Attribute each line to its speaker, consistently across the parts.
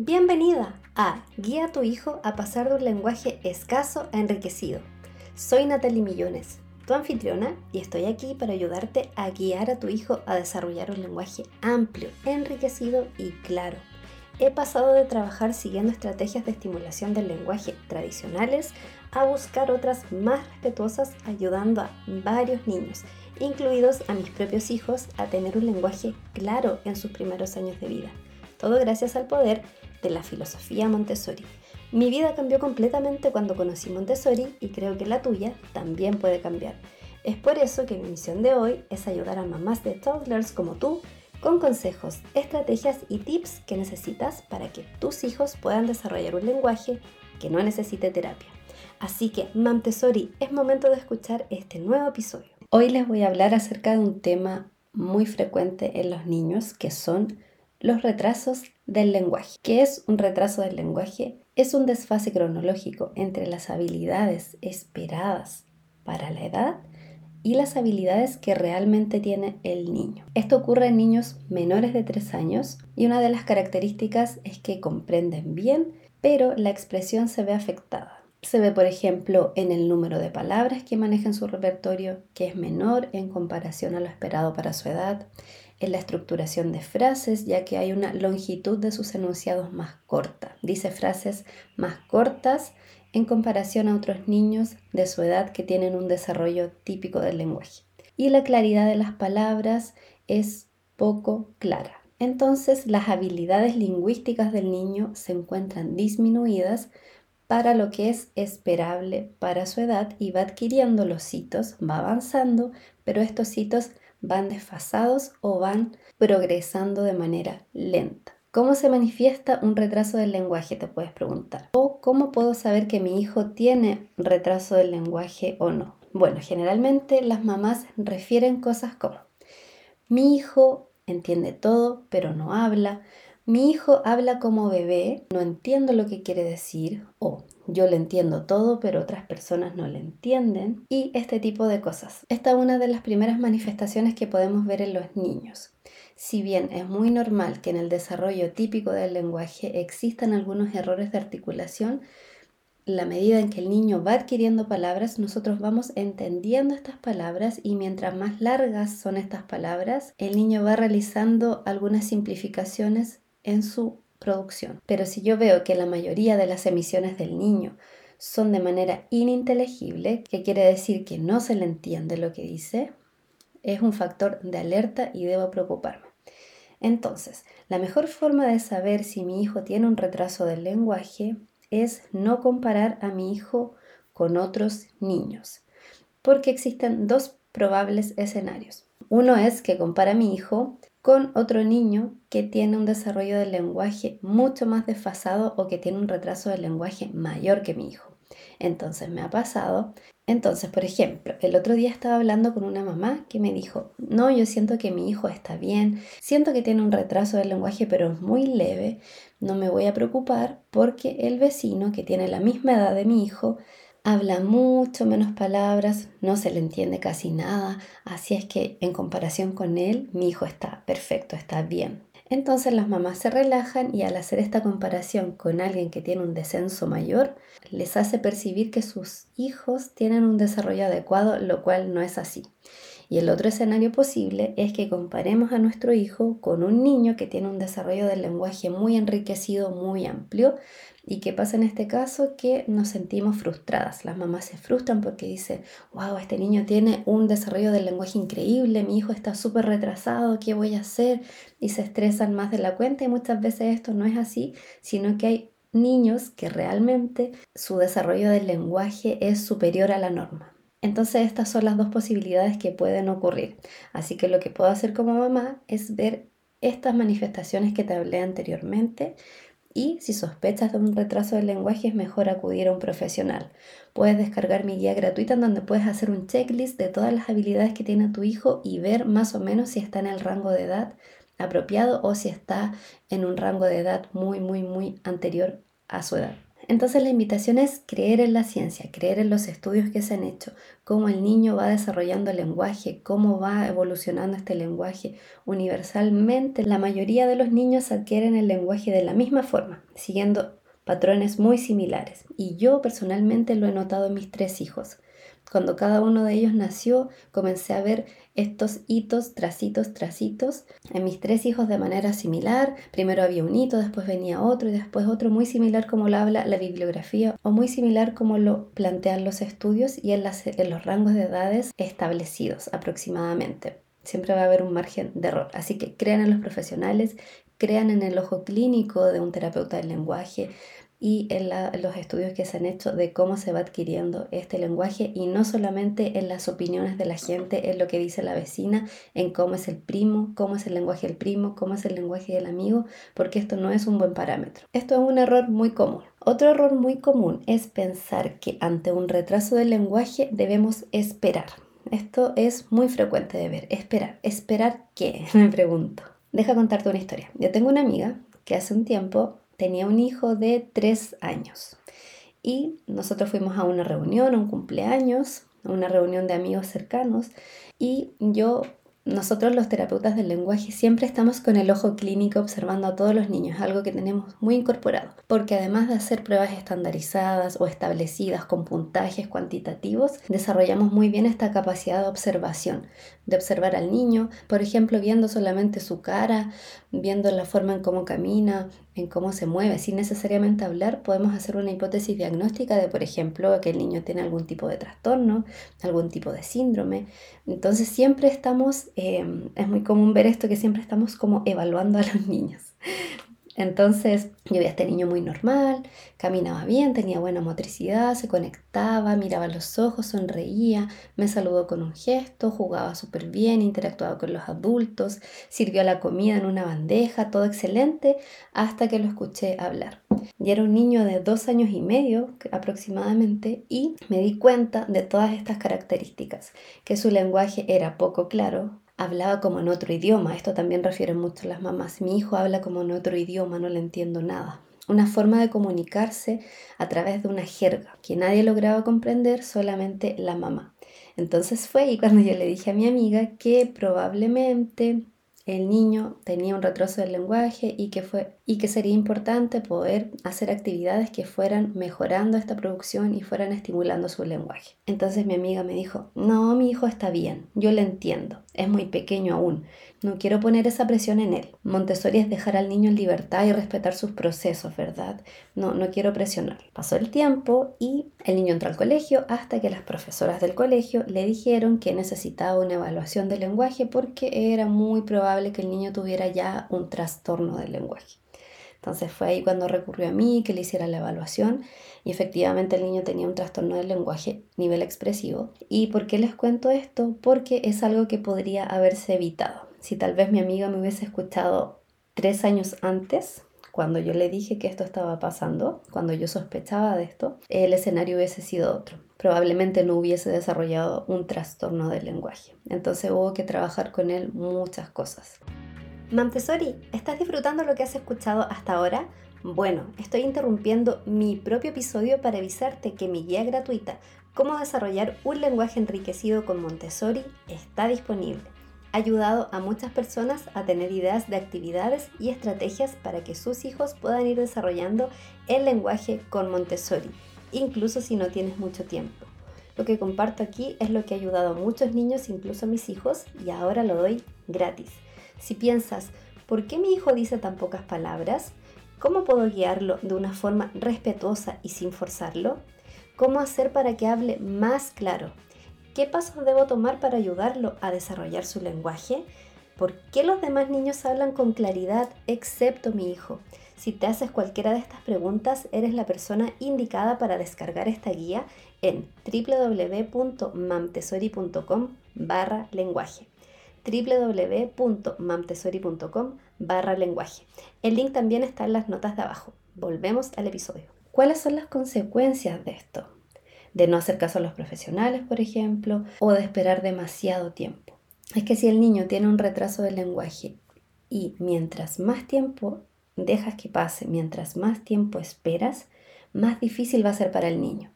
Speaker 1: Bienvenida a Guía a tu hijo a pasar de un lenguaje escaso a enriquecido. Soy Natalie Millones, tu anfitriona, y estoy aquí para ayudarte a guiar a tu hijo a desarrollar un lenguaje amplio, enriquecido y claro. He pasado de trabajar siguiendo estrategias de estimulación del lenguaje tradicionales a buscar otras más respetuosas ayudando a varios niños, incluidos a mis propios hijos, a tener un lenguaje claro en sus primeros años de vida. Todo gracias al poder de la filosofía Montessori. Mi vida cambió completamente cuando conocí Montessori y creo que la tuya también puede cambiar. Es por eso que mi misión de hoy es ayudar a mamás de toddlers como tú con consejos, estrategias y tips que necesitas para que tus hijos puedan desarrollar un lenguaje que no necesite terapia. Así que, Montessori, es momento de escuchar este nuevo episodio. Hoy les voy a hablar acerca de un tema muy frecuente en los niños que son los retrasos del lenguaje. ¿Qué es un retraso del lenguaje? Es un desfase cronológico entre las habilidades esperadas para la edad y las habilidades que realmente tiene el niño. Esto ocurre en niños menores de 3 años y una de las características es que comprenden bien, pero la expresión se ve afectada. Se ve, por ejemplo, en el número de palabras que manejan su repertorio, que es menor en comparación a lo esperado para su edad, en la estructuración de frases, ya que hay una longitud de sus enunciados más corta. Dice frases más cortas en comparación a otros niños de su edad que tienen un desarrollo típico del lenguaje. Y la claridad de las palabras es poco clara. Entonces las habilidades lingüísticas del niño se encuentran disminuidas para lo que es esperable para su edad y va adquiriendo los hitos, va avanzando, pero estos hitos van desfasados o van progresando de manera lenta. ¿Cómo se manifiesta un retraso del lenguaje? Te puedes preguntar. ¿O cómo puedo saber que mi hijo tiene retraso del lenguaje o no? Bueno, generalmente las mamás refieren cosas como, mi hijo entiende todo, pero no habla. Mi hijo habla como bebé, no entiendo lo que quiere decir. O yo le entiendo todo, pero otras personas no le entienden. Y este tipo de cosas. Esta es una de las primeras manifestaciones que podemos ver en los niños. Si bien es muy normal que en el desarrollo típico del lenguaje existan algunos errores de articulación, la medida en que el niño va adquiriendo palabras, nosotros vamos entendiendo estas palabras y mientras más largas son estas palabras, el niño va realizando algunas simplificaciones en su producción. Pero si yo veo que la mayoría de las emisiones del niño son de manera ininteligible, que quiere decir que no se le entiende lo que dice, es un factor de alerta y debo preocuparme. Entonces, la mejor forma de saber si mi hijo tiene un retraso del lenguaje es no comparar a mi hijo con otros niños, porque existen dos probables escenarios. Uno es que compara a mi hijo con otro niño que tiene un desarrollo del lenguaje mucho más desfasado o que tiene un retraso del lenguaje mayor que mi hijo. Entonces me ha pasado. Entonces, por ejemplo, el otro día estaba hablando con una mamá que me dijo, no, yo siento que mi hijo está bien, siento que tiene un retraso del lenguaje, pero es muy leve, no me voy a preocupar porque el vecino que tiene la misma edad de mi hijo habla mucho menos palabras, no se le entiende casi nada, así es que en comparación con él, mi hijo está perfecto, está bien. Entonces las mamás se relajan y al hacer esta comparación con alguien que tiene un descenso mayor, les hace percibir que sus hijos tienen un desarrollo adecuado, lo cual no es así. Y el otro escenario posible es que comparemos a nuestro hijo con un niño que tiene un desarrollo del lenguaje muy enriquecido, muy amplio. ¿Y qué pasa en este caso? Que nos sentimos frustradas. Las mamás se frustran porque dicen, wow, este niño tiene un desarrollo del lenguaje increíble, mi hijo está súper retrasado, ¿qué voy a hacer? Y se estresan más de la cuenta y muchas veces esto no es así, sino que hay niños que realmente su desarrollo del lenguaje es superior a la norma. Entonces estas son las dos posibilidades que pueden ocurrir. Así que lo que puedo hacer como mamá es ver estas manifestaciones que te hablé anteriormente y si sospechas de un retraso del lenguaje es mejor acudir a un profesional. Puedes descargar mi guía gratuita en donde puedes hacer un checklist de todas las habilidades que tiene tu hijo y ver más o menos si está en el rango de edad apropiado o si está en un rango de edad muy, muy, muy anterior a su edad. Entonces la invitación es creer en la ciencia, creer en los estudios que se han hecho, cómo el niño va desarrollando el lenguaje, cómo va evolucionando este lenguaje. Universalmente, la mayoría de los niños adquieren el lenguaje de la misma forma, siguiendo patrones muy similares. Y yo personalmente lo he notado en mis tres hijos. Cuando cada uno de ellos nació, comencé a ver estos hitos, tracitos, tracitos en mis tres hijos de manera similar. Primero había un hito, después venía otro y después otro muy similar como lo habla la bibliografía o muy similar como lo plantean los estudios y en, en los rangos de edades establecidos aproximadamente. Siempre va a haber un margen de error. Así que crean en los profesionales, crean en el ojo clínico de un terapeuta del lenguaje, y en, los estudios que se han hecho de cómo se va adquiriendo este lenguaje y no solamente en las opiniones de la gente, en lo que dice la vecina, en cómo es el primo, cómo es el lenguaje del primo, cómo es el lenguaje del amigo, porque esto no es un buen parámetro. Esto es un error muy común. Otro error muy común es pensar que ante un retraso del lenguaje debemos esperar. Esto es muy frecuente de ver. Esperar. ¿Esperar qué? Me pregunto. Deja contarte una historia. Yo tengo una amiga que hace un tiempo tenía un hijo de tres años. Y nosotros fuimos a una reunión, a un cumpleaños, a una reunión de amigos cercanos. Y yo nosotros los terapeutas del lenguaje siempre estamos con el ojo clínico observando a todos los niños, algo que tenemos muy incorporado, porque además de hacer pruebas estandarizadas o establecidas con puntajes cuantitativos, desarrollamos muy bien esta capacidad de observación, de observar al niño, por ejemplo, viendo solamente su cara, viendo la forma en cómo camina, en cómo se mueve, sin necesariamente hablar, podemos hacer una hipótesis diagnóstica de, por ejemplo, que el niño tiene algún tipo de trastorno, algún tipo de síndrome. Entonces siempre estamos, eh, es muy común ver esto, que siempre estamos como evaluando a los niños. Entonces yo vi a este niño muy normal, caminaba bien, tenía buena motricidad, se conectaba, miraba los ojos, sonreía, me saludó con un gesto, jugaba súper bien, interactuaba con los adultos, sirvió la comida en una bandeja, todo excelente, hasta que lo escuché hablar. Y era un niño de dos años y medio aproximadamente y me di cuenta de todas estas características, que su lenguaje era poco claro, hablaba como en otro idioma. Esto también refiere mucho las mamás. Mi hijo habla como en otro idioma, no le entiendo nada. Una forma de comunicarse a través de una jerga que nadie lograba comprender, solamente la mamá. Entonces fue y cuando yo le dije a mi amiga que probablemente el niño tenía un retroceso del lenguaje y que, fue, y que sería importante poder hacer actividades que fueran mejorando esta producción y fueran estimulando su lenguaje. Entonces mi amiga me dijo, no, mi hijo está bien, yo le entiendo, es muy pequeño aún, no quiero poner esa presión en él. Montessori es dejar al niño en libertad y respetar sus procesos, ¿verdad? No, no quiero presionar. Pasó el tiempo y el niño entró al colegio hasta que las profesoras del colegio le dijeron que necesitaba una evaluación del lenguaje porque era muy probable que el niño tuviera ya un trastorno del lenguaje. Entonces fue ahí cuando recurrió a mí que le hiciera la evaluación y efectivamente el niño tenía un trastorno del lenguaje nivel expresivo. ¿Y por qué les cuento esto? Porque es algo que podría haberse evitado si tal vez mi amiga me hubiese escuchado tres años antes, cuando yo le dije que esto estaba pasando, cuando yo sospechaba de esto, el escenario hubiese sido otro. Probablemente no hubiese desarrollado un trastorno del lenguaje. Entonces hubo que trabajar con él muchas cosas. Montessori, ¿estás disfrutando lo que has escuchado hasta ahora? Bueno, estoy interrumpiendo mi propio episodio para avisarte que mi guía gratuita, Cómo desarrollar un lenguaje enriquecido con Montessori, está disponible ha ayudado a muchas personas a tener ideas de actividades y estrategias para que sus hijos puedan ir desarrollando el lenguaje con Montessori, incluso si no tienes mucho tiempo. Lo que comparto aquí es lo que ha ayudado a muchos niños, incluso a mis hijos, y ahora lo doy gratis. Si piensas, ¿por qué mi hijo dice tan pocas palabras? ¿Cómo puedo guiarlo de una forma respetuosa y sin forzarlo? ¿Cómo hacer para que hable más claro? ¿Qué pasos debo tomar para ayudarlo a desarrollar su lenguaje? ¿Por qué los demás niños hablan con claridad excepto mi hijo? Si te haces cualquiera de estas preguntas, eres la persona indicada para descargar esta guía en www.mamtesori.com barra lenguaje www.mamtesori.com barra lenguaje. El link también está en las notas de abajo. Volvemos al episodio. ¿Cuáles son las consecuencias de esto? de no hacer caso a los profesionales, por ejemplo, o de esperar demasiado tiempo. Es que si el niño tiene un retraso del lenguaje y mientras más tiempo dejas que pase, mientras más tiempo esperas, más difícil va a ser para el niño.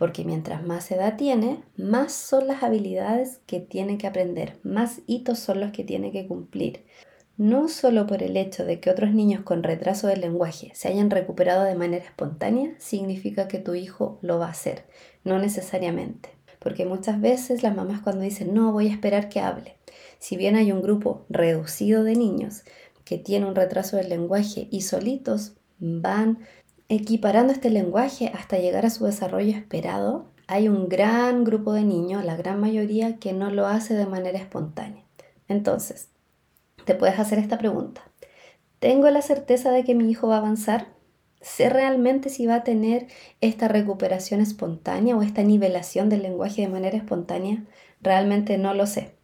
Speaker 1: Porque mientras más edad tiene, más son las habilidades que tiene que aprender, más hitos son los que tiene que cumplir. No solo por el hecho de que otros niños con retraso del lenguaje se hayan recuperado de manera espontánea, significa que tu hijo lo va a hacer, no necesariamente. Porque muchas veces las mamás cuando dicen, no, voy a esperar que hable, si bien hay un grupo reducido de niños que tiene un retraso del lenguaje y solitos van equiparando este lenguaje hasta llegar a su desarrollo esperado, hay un gran grupo de niños, la gran mayoría, que no lo hace de manera espontánea. Entonces, te puedes hacer esta pregunta. ¿Tengo la certeza de que mi hijo va a avanzar? ¿Sé realmente si va a tener esta recuperación espontánea o esta nivelación del lenguaje de manera espontánea? Realmente no lo sé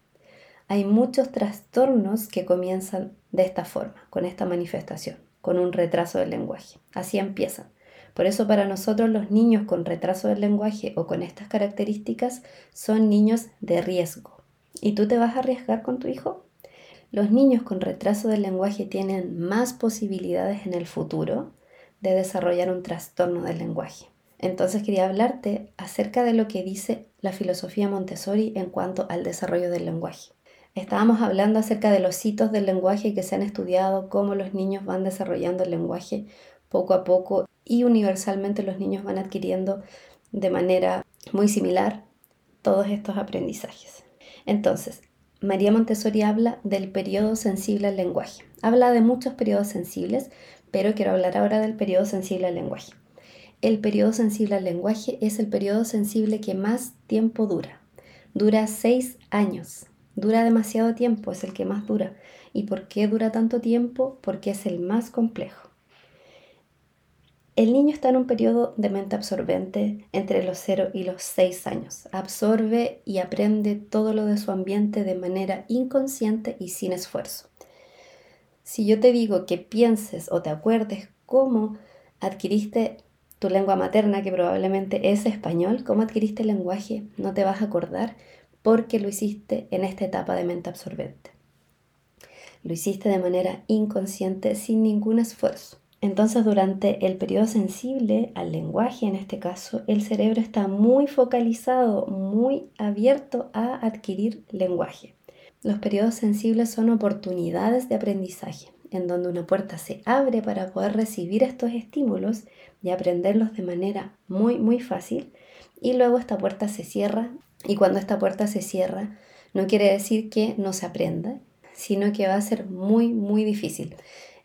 Speaker 1: hay muchos trastornos que comienzan de esta forma, con esta manifestación, con un retraso del lenguaje. Así empiezan. Por eso para nosotros los niños con retraso del lenguaje o con estas características son niños de riesgo. ¿Y tú te vas a arriesgar con tu hijo? Los niños con retraso del lenguaje tienen más posibilidades en el futuro de desarrollar un trastorno del lenguaje. Entonces quería hablarte acerca de lo que dice la filosofía Montessori en cuanto al desarrollo del lenguaje. Estábamos hablando acerca de los hitos del lenguaje que se han estudiado, cómo los niños van desarrollando el lenguaje poco a poco y universalmente los niños van adquiriendo de manera muy similar todos estos aprendizajes. Entonces, María Montessori habla del periodo sensible al lenguaje. Habla de muchos periodos sensibles, pero quiero hablar ahora del periodo sensible al lenguaje. El periodo sensible al lenguaje es el periodo sensible que más tiempo dura. Dura seis años dura demasiado tiempo, es el que más dura. ¿Y por qué dura tanto tiempo? Porque es el más complejo. El niño está en un periodo de mente absorbente entre los 0 y los 6 años. Absorbe y aprende todo lo de su ambiente de manera inconsciente y sin esfuerzo. Si yo te digo que pienses o te acuerdes cómo adquiriste tu lengua materna, que probablemente es español, cómo adquiriste el lenguaje, no te vas a acordar porque lo hiciste en esta etapa de mente absorbente. Lo hiciste de manera inconsciente sin ningún esfuerzo. Entonces durante el periodo sensible al lenguaje, en este caso, el cerebro está muy focalizado, muy abierto a adquirir lenguaje. Los periodos sensibles son oportunidades de aprendizaje, en donde una puerta se abre para poder recibir estos estímulos y aprenderlos de manera muy, muy fácil, y luego esta puerta se cierra y cuando esta puerta se cierra, no quiere decir que no se aprenda, sino que va a ser muy, muy difícil.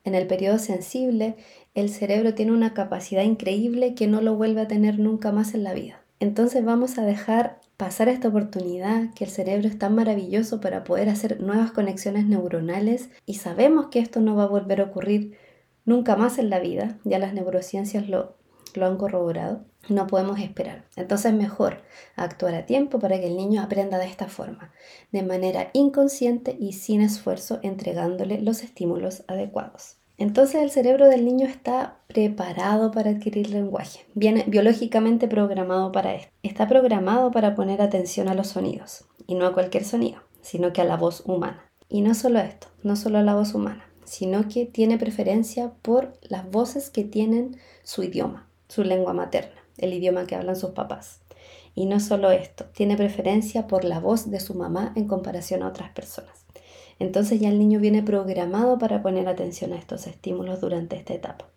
Speaker 1: En el periodo sensible, el cerebro tiene una capacidad increíble que no lo vuelve a tener nunca más en la vida. Entonces vamos a dejar pasar esta oportunidad, que el cerebro es tan maravilloso para poder hacer nuevas conexiones neuronales y sabemos que esto no va a volver a ocurrir nunca más en la vida, ya las neurociencias lo, lo han corroborado no podemos esperar. Entonces mejor actuar a tiempo para que el niño aprenda de esta forma, de manera inconsciente y sin esfuerzo, entregándole los estímulos adecuados. Entonces el cerebro del niño está preparado para adquirir lenguaje, viene biológicamente programado para esto. Está programado para poner atención a los sonidos, y no a cualquier sonido, sino que a la voz humana. Y no solo esto, no solo a la voz humana, sino que tiene preferencia por las voces que tienen su idioma, su lengua materna el idioma que hablan sus papás. Y no solo esto, tiene preferencia por la voz de su mamá en comparación a otras personas. Entonces ya el niño viene programado para poner atención a estos estímulos durante esta etapa.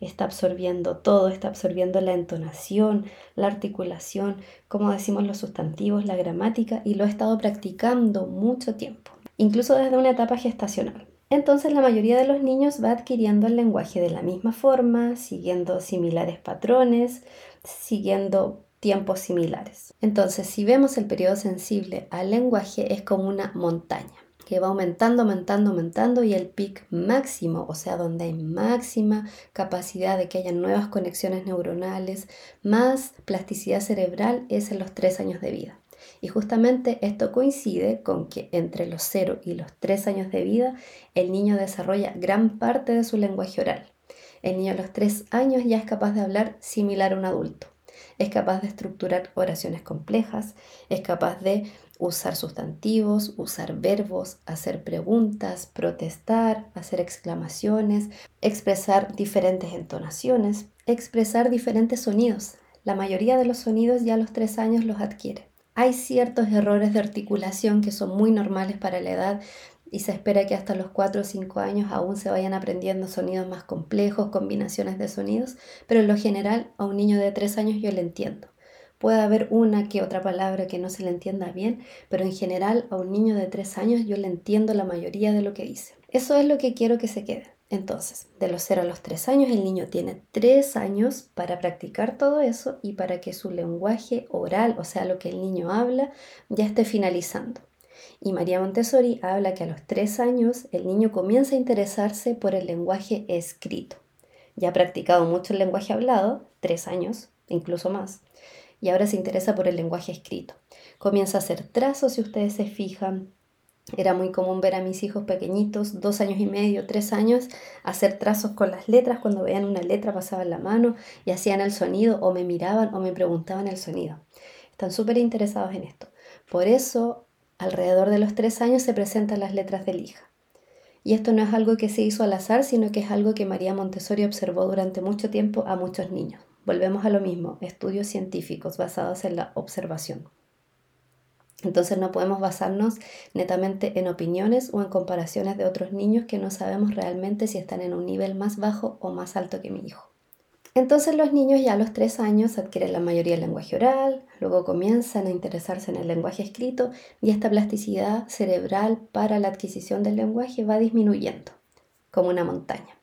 Speaker 1: Está absorbiendo todo, está absorbiendo la entonación, la articulación, como decimos los sustantivos, la gramática y lo ha estado practicando mucho tiempo, incluso desde una etapa gestacional. Entonces la mayoría de los niños va adquiriendo el lenguaje de la misma forma, siguiendo similares patrones, siguiendo tiempos similares. Entonces, si vemos el periodo sensible al lenguaje es como una montaña que va aumentando, aumentando, aumentando y el pic máximo, o sea, donde hay máxima capacidad de que haya nuevas conexiones neuronales, más plasticidad cerebral es en los tres años de vida. Y justamente esto coincide con que entre los 0 y los 3 años de vida el niño desarrolla gran parte de su lenguaje oral. El niño a los 3 años ya es capaz de hablar similar a un adulto. Es capaz de estructurar oraciones complejas, es capaz de usar sustantivos, usar verbos, hacer preguntas, protestar, hacer exclamaciones, expresar diferentes entonaciones, expresar diferentes sonidos. La mayoría de los sonidos ya a los tres años los adquiere. Hay ciertos errores de articulación que son muy normales para la edad y se espera que hasta los 4 o 5 años aún se vayan aprendiendo sonidos más complejos, combinaciones de sonidos, pero en lo general a un niño de 3 años yo le entiendo. Puede haber una que otra palabra que no se le entienda bien, pero en general a un niño de 3 años yo le entiendo la mayoría de lo que dice. Eso es lo que quiero que se quede. Entonces, de los 0 a los 3 años, el niño tiene 3 años para practicar todo eso y para que su lenguaje oral, o sea, lo que el niño habla, ya esté finalizando. Y María Montessori habla que a los 3 años el niño comienza a interesarse por el lenguaje escrito. Ya ha practicado mucho el lenguaje hablado, 3 años, incluso más y ahora se interesa por el lenguaje escrito. Comienza a hacer trazos, si ustedes se fijan. Era muy común ver a mis hijos pequeñitos, dos años y medio, tres años, hacer trazos con las letras. Cuando veían una letra pasaban la mano y hacían el sonido o me miraban o me preguntaban el sonido. Están súper interesados en esto. Por eso, alrededor de los tres años se presentan las letras de lija. Y esto no es algo que se hizo al azar, sino que es algo que María Montessori observó durante mucho tiempo a muchos niños. Volvemos a lo mismo, estudios científicos basados en la observación. Entonces no podemos basarnos netamente en opiniones o en comparaciones de otros niños que no sabemos realmente si están en un nivel más bajo o más alto que mi hijo. Entonces los niños ya a los tres años adquieren la mayoría del lenguaje oral, luego comienzan a interesarse en el lenguaje escrito y esta plasticidad cerebral para la adquisición del lenguaje va disminuyendo, como una montaña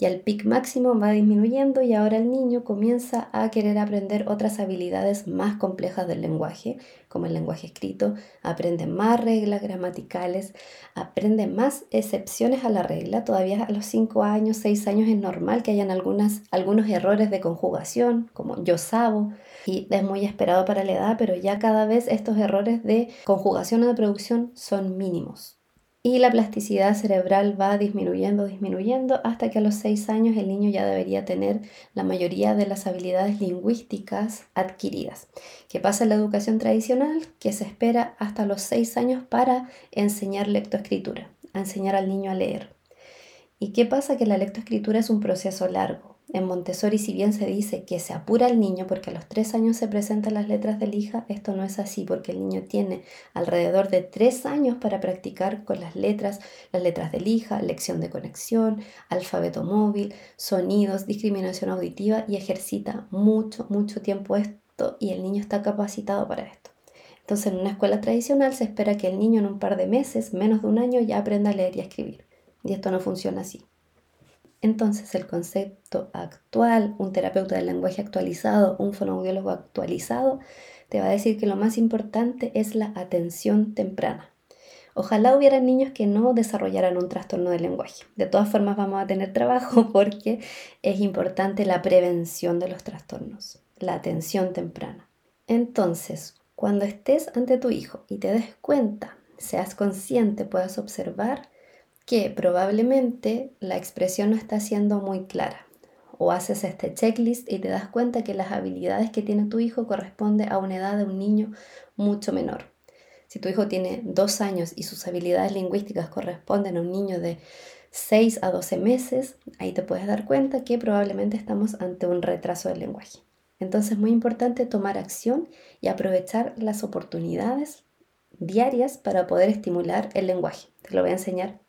Speaker 1: y al pic máximo va disminuyendo y ahora el niño comienza a querer aprender otras habilidades más complejas del lenguaje, como el lenguaje escrito, aprende más reglas gramaticales, aprende más excepciones a la regla. Todavía a los 5 años, 6 años es normal que hayan algunos errores de conjugación, como yo sabo, y es muy esperado para la edad, pero ya cada vez estos errores de conjugación o de producción son mínimos y la plasticidad cerebral va disminuyendo, disminuyendo, hasta que a los 6 años el niño ya debería tener la mayoría de las habilidades lingüísticas adquiridas. ¿Qué pasa en la educación tradicional? Que se espera hasta los 6 años para enseñar lectoescritura, a enseñar al niño a leer. ¿Y qué pasa? Que la lectoescritura es un proceso largo. En Montessori, si bien se dice que se apura el niño porque a los tres años se presentan las letras de lija, esto no es así porque el niño tiene alrededor de tres años para practicar con las letras, las letras de lija, lección de conexión, alfabeto móvil, sonidos, discriminación auditiva y ejercita mucho, mucho tiempo esto y el niño está capacitado para esto. Entonces, en una escuela tradicional se espera que el niño en un par de meses, menos de un año, ya aprenda a leer y a escribir. Y esto no funciona así. Entonces el concepto actual, un terapeuta del lenguaje actualizado, un fonoaudiólogo actualizado, te va a decir que lo más importante es la atención temprana. Ojalá hubieran niños que no desarrollaran un trastorno del lenguaje. De todas formas vamos a tener trabajo porque es importante la prevención de los trastornos, la atención temprana. Entonces, cuando estés ante tu hijo y te des cuenta, seas consciente, puedas observar que probablemente la expresión no está siendo muy clara. O haces este checklist y te das cuenta que las habilidades que tiene tu hijo corresponden a una edad de un niño mucho menor. Si tu hijo tiene dos años y sus habilidades lingüísticas corresponden a un niño de 6 a 12 meses, ahí te puedes dar cuenta que probablemente estamos ante un retraso del lenguaje. Entonces es muy importante tomar acción y aprovechar las oportunidades diarias para poder estimular el lenguaje. Te lo voy a enseñar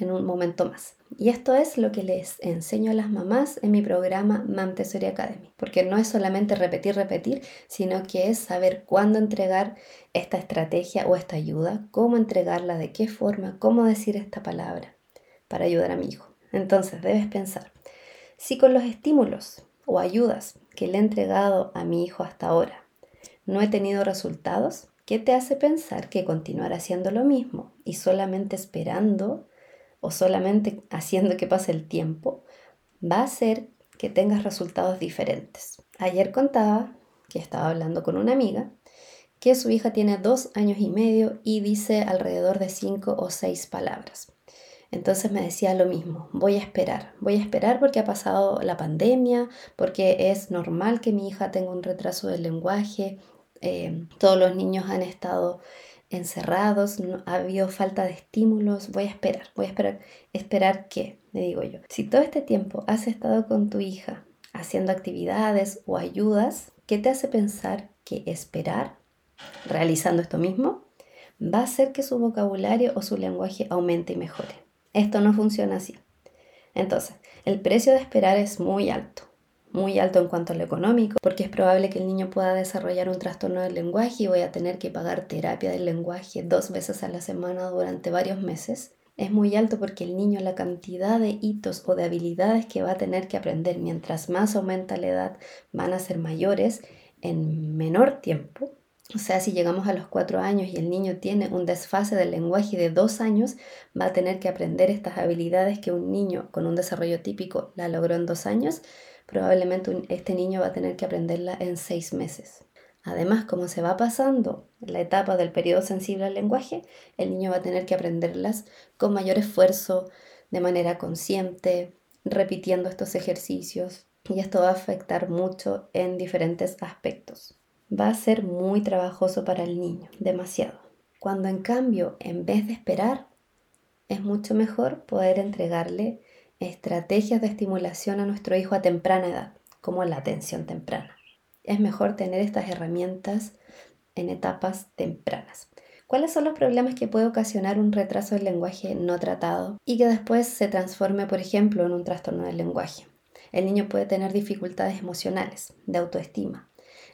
Speaker 1: en un momento más. Y esto es lo que les enseño a las mamás en mi programa Montessori Academy, porque no es solamente repetir, repetir, sino que es saber cuándo entregar esta estrategia o esta ayuda, cómo entregarla, de qué forma, cómo decir esta palabra para ayudar a mi hijo. Entonces debes pensar, si con los estímulos o ayudas que le he entregado a mi hijo hasta ahora no he tenido resultados, ¿qué te hace pensar que continuar haciendo lo mismo y solamente esperando o solamente haciendo que pase el tiempo, va a hacer que tengas resultados diferentes. Ayer contaba que estaba hablando con una amiga que su hija tiene dos años y medio y dice alrededor de cinco o seis palabras. Entonces me decía lo mismo, voy a esperar, voy a esperar porque ha pasado la pandemia, porque es normal que mi hija tenga un retraso del lenguaje, eh, todos los niños han estado encerrados, no, ha habido falta de estímulos, voy a esperar, voy a esperar, esperar qué, le digo yo. Si todo este tiempo has estado con tu hija haciendo actividades o ayudas, ¿qué te hace pensar que esperar, realizando esto mismo, va a hacer que su vocabulario o su lenguaje aumente y mejore? Esto no funciona así. Entonces, el precio de esperar es muy alto muy alto en cuanto a lo económico, porque es probable que el niño pueda desarrollar un trastorno del lenguaje y voy a tener que pagar terapia del lenguaje dos veces a la semana durante varios meses. Es muy alto porque el niño la cantidad de hitos o de habilidades que va a tener que aprender mientras más aumenta la edad van a ser mayores en menor tiempo. O sea, si llegamos a los cuatro años y el niño tiene un desfase del lenguaje de dos años, va a tener que aprender estas habilidades que un niño con un desarrollo típico la logró en dos años probablemente este niño va a tener que aprenderla en seis meses. Además, como se va pasando la etapa del periodo sensible al lenguaje, el niño va a tener que aprenderlas con mayor esfuerzo, de manera consciente, repitiendo estos ejercicios y esto va a afectar mucho en diferentes aspectos. Va a ser muy trabajoso para el niño, demasiado. Cuando en cambio, en vez de esperar, es mucho mejor poder entregarle estrategias de estimulación a nuestro hijo a temprana edad, como la atención temprana. Es mejor tener estas herramientas en etapas tempranas. ¿Cuáles son los problemas que puede ocasionar un retraso del lenguaje no tratado y que después se transforme, por ejemplo, en un trastorno del lenguaje? El niño puede tener dificultades emocionales, de autoestima,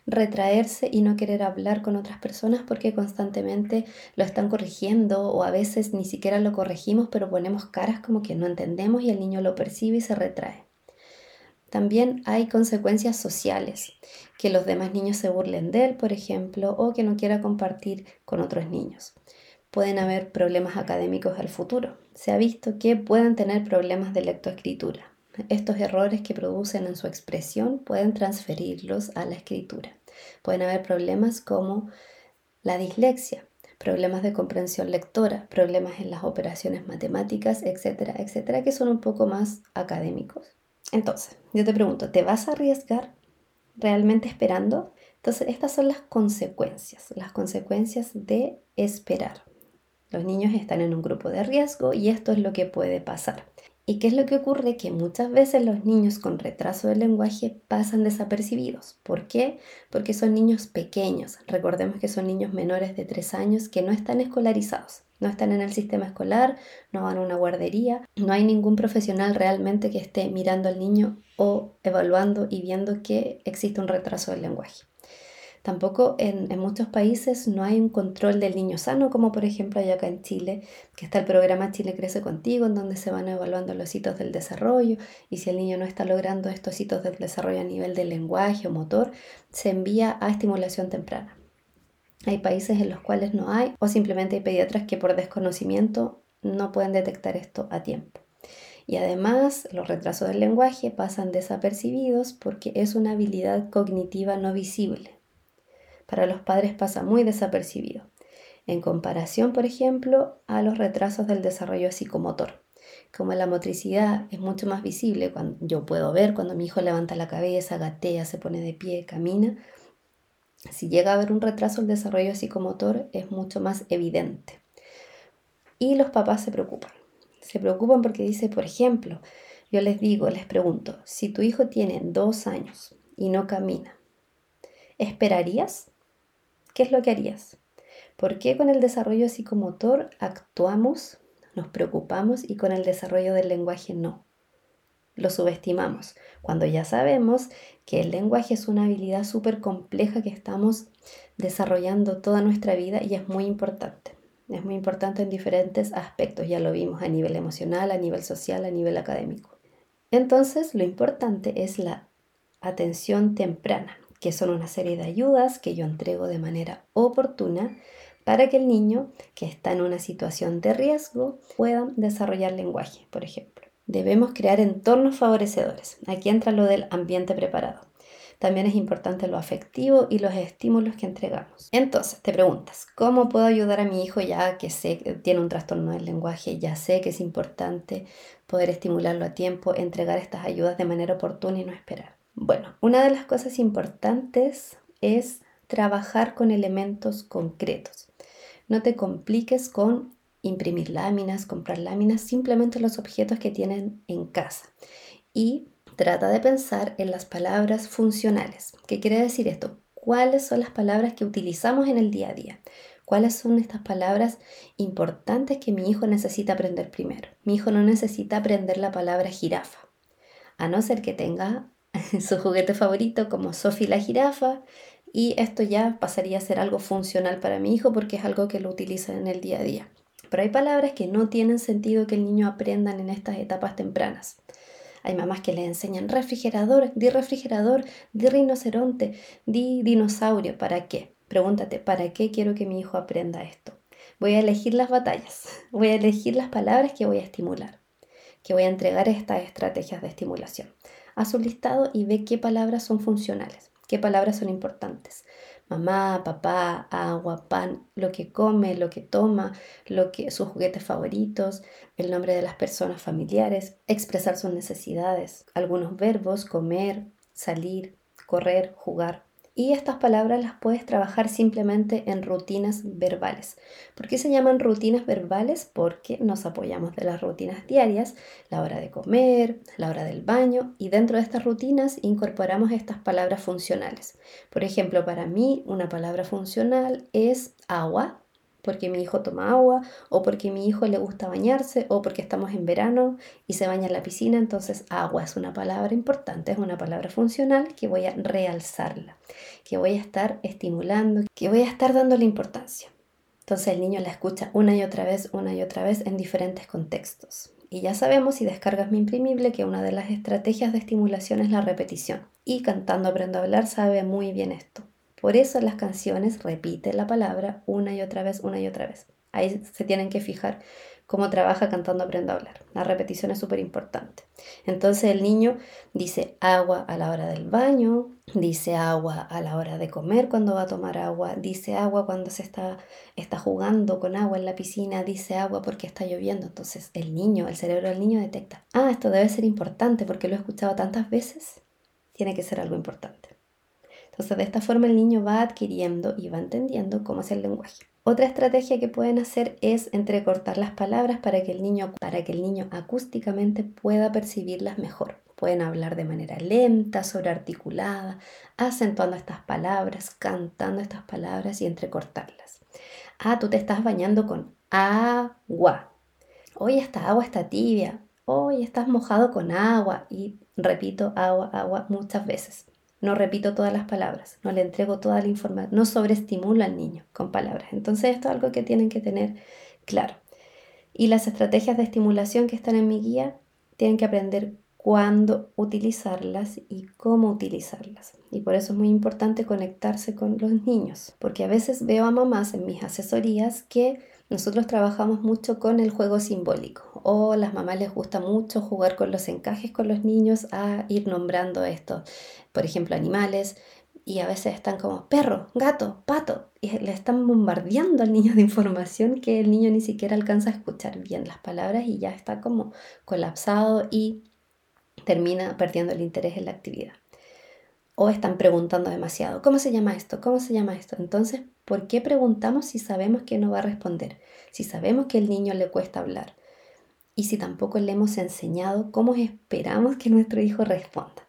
Speaker 1: retraerse y no querer hablar con otras personas porque constantemente lo están corrigiendo o a veces ni siquiera lo corregimos pero ponemos caras como que no entendemos y el niño lo percibe y se retrae. También hay consecuencias sociales, que los demás niños se burlen de él, por ejemplo, o que no quiera compartir con otros niños. Pueden haber problemas académicos al futuro. Se ha visto que pueden tener problemas de lectoescritura. Estos errores que producen en su expresión pueden transferirlos a la escritura. Pueden haber problemas como la dislexia, problemas de comprensión lectora, problemas en las operaciones matemáticas, etcétera, etcétera, que son un poco más académicos. Entonces, yo te pregunto, ¿te vas a arriesgar realmente esperando? Entonces, estas son las consecuencias, las consecuencias de esperar. Los niños están en un grupo de riesgo y esto es lo que puede pasar. ¿Y qué es lo que ocurre? Que muchas veces los niños con retraso del lenguaje pasan desapercibidos. ¿Por qué? Porque son niños pequeños. Recordemos que son niños menores de 3 años que no están escolarizados. No están en el sistema escolar, no van a una guardería, no hay ningún profesional realmente que esté mirando al niño o evaluando y viendo que existe un retraso del lenguaje. Tampoco en, muchos países no hay un control del niño sano, como por ejemplo hay acá en Chile, que está el programa Chile Crece Contigo, en donde se van evaluando los hitos del desarrollo y si el niño no está logrando estos hitos del desarrollo a nivel de lenguaje o motor, se envía a estimulación temprana. Hay países en los cuales no hay o simplemente hay pediatras que por desconocimiento no pueden detectar esto a tiempo. Y además, los retrasos del lenguaje pasan desapercibidos porque es una habilidad cognitiva no visible para los padres pasa muy desapercibido, en comparación, por ejemplo, a los retrasos del desarrollo psicomotor. Como la motricidad es mucho más visible, cuando yo puedo ver cuando mi hijo levanta la cabeza, gatea, se pone de pie, camina, si llega a haber un retraso del desarrollo psicomotor es mucho más evidente. Y los papás se preocupan. Se preocupan porque dice, por ejemplo, yo les digo, les pregunto, si tu hijo tiene dos años y no camina, ¿esperarías ¿qué es lo que harías? ¿Por qué con el desarrollo psicomotor actuamos, nos preocupamos y con el desarrollo del lenguaje no? Lo subestimamos, cuando ya sabemos que el lenguaje es una habilidad súper compleja que estamos desarrollando toda nuestra vida y es muy importante. Es muy importante en diferentes aspectos, ya lo vimos a nivel emocional, a nivel social, a nivel académico. Entonces, lo importante es la atención temprana, que son una serie de ayudas que yo entrego de manera oportuna para que el niño que está en una situación de riesgo pueda desarrollar lenguaje, por ejemplo. Debemos crear entornos favorecedores. Aquí entra lo del ambiente preparado. También es importante lo afectivo y los estímulos que entregamos. Entonces, te preguntas, ¿cómo puedo ayudar a mi hijo ya que sé que tiene un trastorno del lenguaje? Ya sé que es importante poder estimularlo a tiempo, entregar estas ayudas de manera oportuna y no esperar. Bueno, una de las cosas importantes es trabajar con elementos concretos. No te compliques con imprimir láminas, comprar láminas, simplemente los objetos que tienen en casa. Y trata de pensar en las palabras funcionales. ¿Qué quiere decir esto? ¿Cuáles son las palabras que utilizamos en el día a día? ¿Cuáles son estas palabras importantes que mi hijo necesita aprender primero? Mi hijo no necesita aprender la palabra jirafa, a no ser que tenga su juguete favorito como Sophie la jirafa y esto ya pasaría a ser algo funcional para mi hijo porque es algo que lo utiliza en el día a día. Pero hay palabras que no tienen sentido que el niño aprendan en estas etapas tempranas. Hay mamás que le enseñan refrigerador, di refrigerador, di rinoceronte, di dinosaurio. ¿Para qué? Pregúntate, ¿para qué quiero que mi hijo aprenda esto? Voy a elegir las batallas, voy a elegir las palabras que voy a estimular, que voy a entregar estas estrategias de estimulación. Haz un listado y ve qué palabras son funcionales, qué palabras son importantes. Mamá, papá, agua, pan, lo que come, lo que toma, lo que, sus juguetes favoritos, el nombre de las personas familiares, expresar sus necesidades, algunos verbos, comer, salir, correr, jugar. Y estas palabras las puedes trabajar simplemente en rutinas verbales. ¿Por qué se llaman rutinas verbales? Porque nos apoyamos de las rutinas diarias, la hora de comer, la hora del baño, y dentro de estas rutinas incorporamos estas palabras funcionales. Por ejemplo, para mí una palabra funcional es agua, porque mi hijo toma agua o porque mi hijo le gusta bañarse o porque estamos en verano y se baña en la piscina, entonces agua es una palabra importante, es una palabra funcional que voy a realzarla, que voy a estar estimulando, que voy a estar dándole importancia. Entonces el niño la escucha una y otra vez, una y otra vez en diferentes contextos. Y ya sabemos si descargas mi imprimible que una de las estrategias de estimulación es la repetición. Y cantando aprendo a hablar sabe muy bien esto. Por eso las canciones repiten la palabra una y otra vez, una y otra vez. Ahí se tienen que fijar cómo trabaja cantando aprendo a hablar. La repetición es súper importante. Entonces el niño dice agua a la hora del baño, dice agua a la hora de comer cuando va a tomar agua, dice agua cuando se está, está jugando con agua en la piscina, dice agua porque está lloviendo. Entonces el niño, el cerebro del niño detecta, ah, esto debe ser importante porque lo he escuchado tantas veces, tiene que ser algo importante. Entonces, de esta forma el niño va adquiriendo y va entendiendo cómo es el lenguaje. Otra estrategia que pueden hacer es entrecortar las palabras para que el niño, para que el niño acústicamente pueda percibirlas mejor. Pueden hablar de manera lenta, sobrearticulada, acentuando estas palabras, cantando estas palabras y entrecortarlas. Ah, tú te estás bañando con agua. Hoy esta agua está tibia. Hoy estás mojado con agua. Y repito, agua, agua muchas veces. No repito todas las palabras, no le entrego toda la información, no sobreestimulo al niño con palabras. Entonces esto es algo que tienen que tener claro. Y las estrategias de estimulación que están en mi guía tienen que aprender cuándo utilizarlas y cómo utilizarlas. Y por eso es muy importante conectarse con los niños, porque a veces veo a mamás en mis asesorías que nosotros trabajamos mucho con el juego simbólico. O las mamás les gusta mucho jugar con los encajes con los niños a ir nombrando esto, por ejemplo, animales. Y a veces están como perro, gato, pato. Y le están bombardeando al niño de información que el niño ni siquiera alcanza a escuchar bien las palabras y ya está como colapsado y termina perdiendo el interés en la actividad. O están preguntando demasiado, ¿cómo se llama esto? ¿Cómo se llama esto? Entonces, ¿por qué preguntamos si sabemos que no va a responder? Si sabemos que el niño le cuesta hablar y si tampoco le hemos enseñado cómo esperamos que nuestro hijo responda.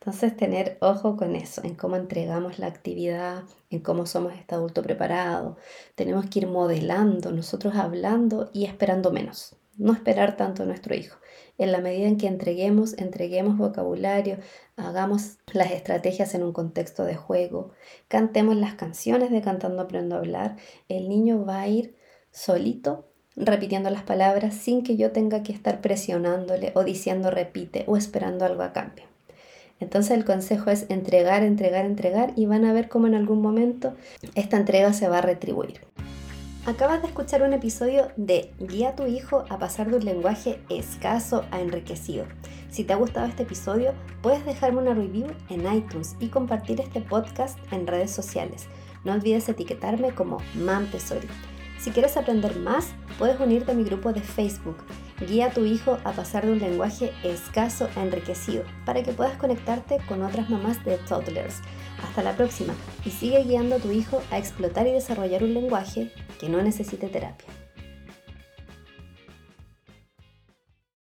Speaker 1: Entonces, tener ojo con eso, en cómo entregamos la actividad, en cómo somos este adulto preparado. Tenemos que ir modelando, nosotros hablando y esperando menos. No esperar tanto a nuestro hijo. En la medida en que entreguemos, entreguemos vocabulario, hagamos las estrategias en un contexto de juego, cantemos las canciones de Cantando Aprendo a Hablar, el niño va a ir solito repitiendo las palabras sin que yo tenga que estar presionándole o diciendo repite o esperando algo a cambio. Entonces el consejo es entregar, entregar, entregar y van a ver cómo en algún momento esta entrega se va a retribuir. Acabas de escuchar un episodio de Guía a tu hijo a pasar de un lenguaje escaso a enriquecido. Si te ha gustado este episodio, puedes dejarme una review en iTunes y compartir este podcast en redes sociales. No olvides etiquetarme como Mam Si quieres aprender más, puedes unirte a mi grupo de Facebook. Guía a tu hijo a pasar de un lenguaje escaso a enriquecido para que puedas conectarte con otras mamás de toddlers. Hasta la próxima y sigue guiando a tu hijo a explotar y desarrollar un lenguaje que no necesite terapia.